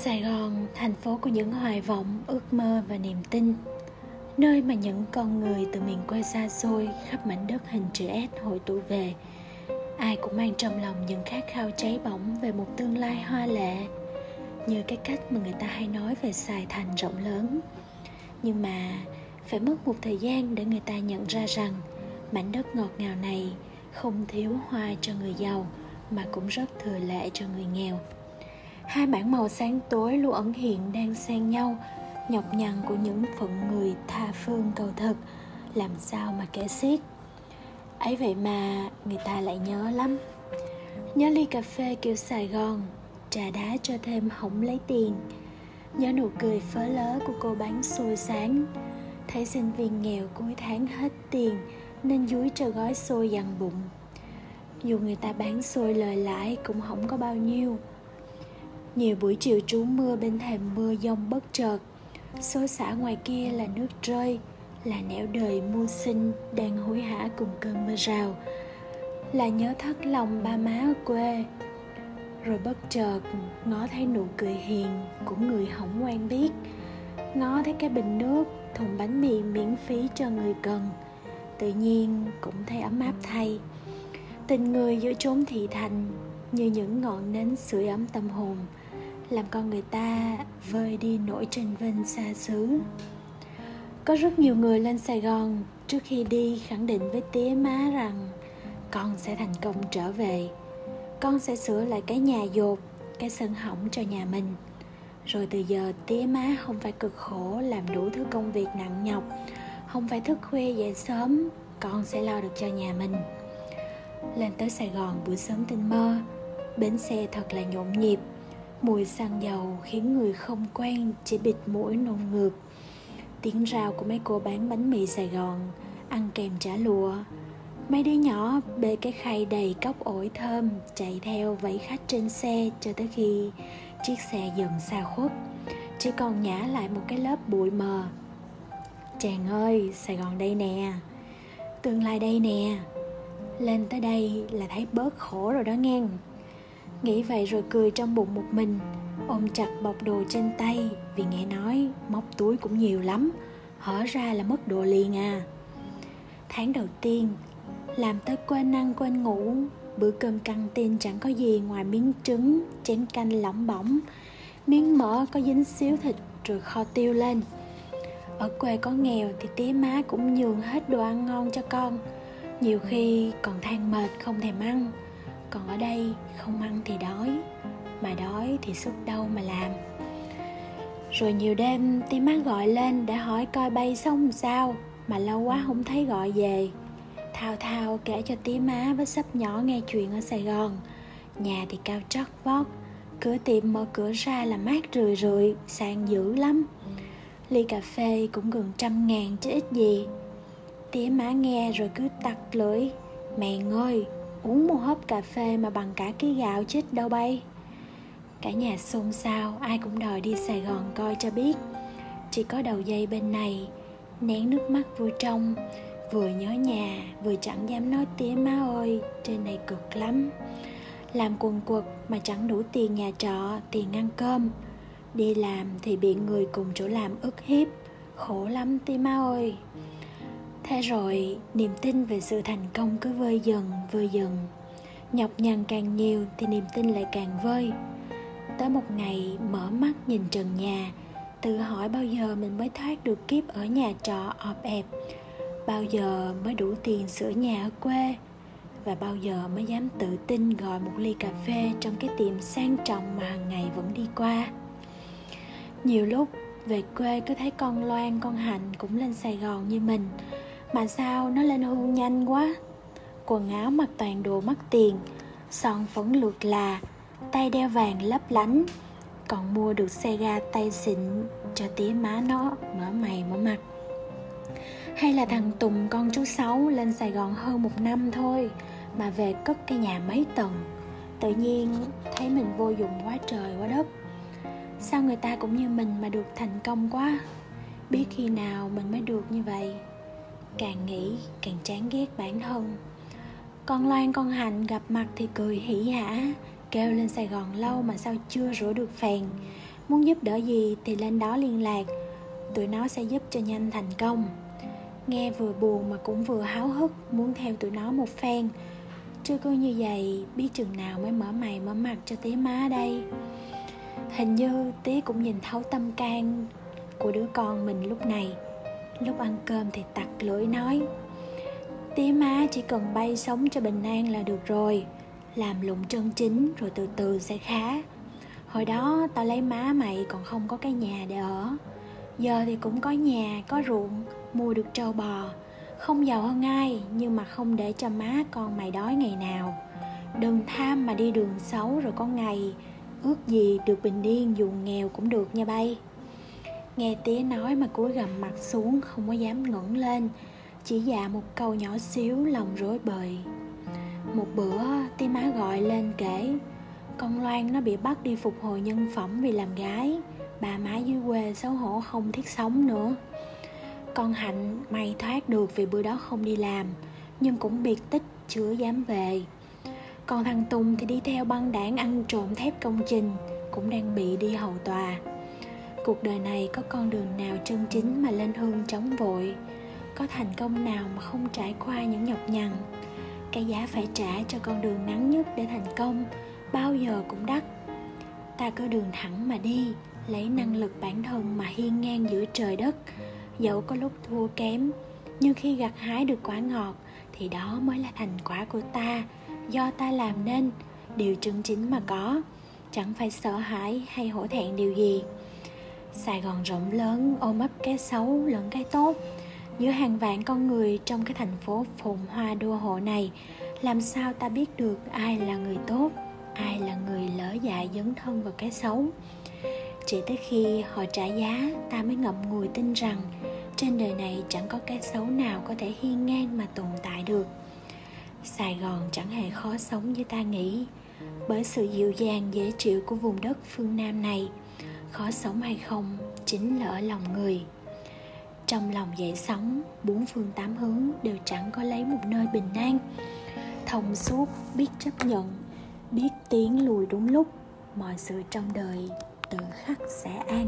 Sài Gòn, thành phố của những hoài vọng, ước mơ và niềm tin. Nơi mà những con người từ miền quê xa xôi khắp mảnh đất hình chữ S hội tụ về. Ai cũng mang trong lòng những khát khao cháy bỏng về một tương lai hoa lệ Như cái cách mà người ta hay nói về Sài Thành rộng lớn. Nhưng mà phải mất một thời gian để người ta nhận ra rằng Mảnh đất ngọt ngào này không thiếu hoa cho người giàu Mà cũng rất thừa lệ cho người nghèo hai bản màu sáng tối luôn ẩn hiện đang xen nhau, nhọc nhằn của những phận người tha phương cầu thực làm sao mà kể xiết. Ấy vậy mà người ta lại nhớ lắm. Nhớ ly cà phê kiểu sài gòn, trà đá cho thêm không lấy tiền. Nhớ nụ cười phớ lớ của cô bán xôi sáng. Thấy sinh viên nghèo cuối tháng hết tiền, nên dúi cho gói xôi dằn bụng. Dù người ta bán xôi lời lãi cũng không có bao nhiêu nhiều buổi chiều trú mưa bên thềm mưa giông bất chợt. Xối xả ngoài kia là nước rơi, là nẻo đời mưu sinh đang hối hả cùng cơn mưa rào. Là nhớ thất lòng ba má ở quê, rồi bất chợt ngó thấy nụ cười hiền của người hỏng quen biết. Ngó thấy cái bình nước, thùng bánh mì miễn phí cho người cần. Tự nhiên cũng thấy ấm áp thay. Tình người giữa chốn thị thành như những ngọn nến sưởi ấm tâm hồn làm con người ta vơi đi nỗi tranh vinh xa xứ. Có rất nhiều người lên sài gòn trước khi đi khẳng định với tía má rằng con sẽ thành công trở về. Con sẽ sửa lại cái nhà dột, cái sân hỏng cho nhà mình. Rồi từ giờ tía má không phải cực khổ làm đủ thứ công việc nặng nhọc, không phải thức khuya dậy sớm, con sẽ lo được cho nhà mình. Lên tới sài gòn buổi sớm tinh mơ, bến xe thật là nhộn nhịp mùi xăng dầu khiến người không quen, chỉ bịt mũi nôn ngược. Tiếng rào của mấy cô bán bánh mì sài gòn ăn kèm chả lụa. Mấy đứa nhỏ bê cái khay đầy cốc ổi thơm, chạy theo vẫy khách trên xe cho tới khi chiếc xe dần xa khuất. Chỉ còn nhả lại một cái lớp bụi mờ. Chàng ơi, sài gòn đây nè. Tương lai đây nè. Lên tới đây là thấy bớt khổ rồi đó nghe. Nghĩ vậy rồi cười trong bụng một mình. Ôm chặt bọc đồ trên tay, Vì nghe nói móc túi cũng nhiều lắm. Hở ra là mất đồ liền à. Tháng đầu tiên, Làm tới quên ăn quên ngủ, Bữa cơm căng tin chẳng có gì ngoài miếng trứng, Chén canh lỏng bỏng. Miếng mỡ có dính xíu thịt Rồi kho tiêu lên. Ở quê có nghèo thì tía má cũng nhường hết đồ ăn ngon cho con. Nhiều khi còn than mệt không thèm ăn còn ở đây, không ăn thì đói, mà đói thì sức đâu mà làm. Rồi nhiều đêm, tim má gọi lên để hỏi coi bay xong sao, mà lâu quá không thấy gọi về. Thao thao kể cho tí má với sắp nhỏ nghe chuyện ở sài gòn. Nhà thì cao trót vót, cửa tiệm mở cửa ra là mát rười rượi, sang dữ lắm. Ly cà phê cũng gần trăm ngàn chứ ít gì. Tía má nghe rồi cứ tặc lưỡi, mẹ ơi uống một hớp cà phê mà bằng cả ký gạo chết đâu bay. Cả nhà xôn xao, ai cũng đòi đi sài gòn coi cho biết. Chỉ có đầu dây bên này, nén nước mắt vui trong, vừa nhớ nhà, vừa chẳng dám nói tía má ơi, trên này cực lắm. Làm quần quật mà chẳng đủ tiền nhà trọ, tiền ăn cơm. Đi làm thì bị người cùng chỗ làm ức hiếp, khổ lắm tía má ơi thế rồi, niềm tin về sự thành công cứ vơi dần vơi dần. Nhọc nhằn càng nhiều thì niềm tin lại càng vơi. Tới một ngày mở mắt nhìn trần nhà, tự hỏi bao giờ mình mới thoát được kiếp ở nhà trọ ọp ẹp. Bao giờ mới đủ tiền sửa nhà ở quê? Và bao giờ mới dám tự tin gọi một ly cà phê trong cái tiệm sang trọng mà hàng ngày vẫn đi qua? Nhiều lúc về quê cứ thấy con loan, con hạnh cũng lên sài gòn như mình mà sao nó lên hương nhanh quá? Quần áo mặc toàn đồ mắc tiền, son phấn lượt là, tay đeo vàng lấp lánh. Còn mua được xe ga tay xịn cho tía má nó mở mày mở mặt. Hay là thằng Tùng, con chú Sáu, lên Sài Gòn hơn một năm thôi, Mà về cất cái nhà mấy tầng. Tự nhiên thấy mình vô dụng quá trời quá đất. Sao người ta cũng như mình mà được thành công quá? Biết khi nào mình mới được như vậy? Càng nghĩ, càng chán ghét bản thân. Con loan, con hạnh gặp mặt thì cười hỉ hả, kêu lên sài gòn lâu mà sao chưa rửa được phèn. Muốn giúp đỡ gì thì lên đó liên lạc. Tụi nó sẽ giúp cho nhanh thành công. Nghe vừa buồn mà cũng vừa háo hức, muốn theo tụi nó một phen. Chứ cứ như vậy, biết chừng nào mới mở mày mở mặt cho tía má đây. Hình như tía cũng nhìn thấu tâm can của đứa con mình lúc này lúc ăn cơm thì tặc lưỡi nói, tía má chỉ cần bay sống cho bình an là được rồi. Làm lụng chân chính rồi từ từ sẽ khá. Hồi đó tao lấy má mày còn không có cái nhà để ở. Giờ thì cũng có nhà, có ruộng, mua được trâu bò. Không giàu hơn ai, nhưng mà không để cho má con mày đói ngày nào. Đừng tham mà đi đường xấu rồi có ngày, ước gì được bình yên dù nghèo cũng được nha bay nghe tía nói mà cúi gầm mặt xuống, không có dám ngẩng lên. Chỉ dạ một câu nhỏ xíu, lòng rối bời. Một bữa, tía má gọi lên kể, con loan nó bị bắt đi phục hồi nhân phẩm vì làm gái. Bà má dưới quê xấu hổ không thiết sống nữa. Con hạnh may thoát được vì bữa đó không đi làm, nhưng cũng biệt tích, chưa dám về. Còn thằng tùng thì đi theo băng đảng ăn trộm thép công trình, cũng đang bị đi hầu tòa cuộc đời này có con đường nào chân chính mà lên hương chống vội? Có thành công nào mà không trải qua những nhọc nhằn? Cái giá phải trả cho con đường ngắn nhất để thành công, bao giờ cũng đắt. Ta cứ đường thẳng mà đi, lấy năng lực bản thân mà hiên ngang giữa trời đất. Dẫu có lúc thua kém, nhưng khi gặt hái được quả ngọt, thì đó mới là thành quả của ta. Do ta làm nên, điều chân chính mà có. Chẳng phải sợ hãi hay hổ thẹn điều gì sài gòn rộng lớn, ôm ấp cái xấu lẫn cái tốt. Giữa hàng vạn con người trong cái thành phố phồn hoa đô hộ này, làm sao ta biết được ai là người tốt, ai là người lỡ dại dấn thân vào cái xấu? Chỉ tới khi họ trả giá, ta mới ngậm ngùi tin rằng trên đời này chẳng có cái xấu nào có thể hiên ngang mà tồn tại được. Sài gòn chẳng hề khó sống như ta nghĩ, bởi sự dịu dàng dễ chịu của vùng đất phương nam này khó sống hay không chính là ở lòng người. Trong lòng dậy sóng bốn phương tám hướng đều chẳng có lấy một nơi bình an. Thông suốt, biết chấp nhận, biết tiến lùi đúng lúc, mọi sự trong đời tự khắc sẽ an.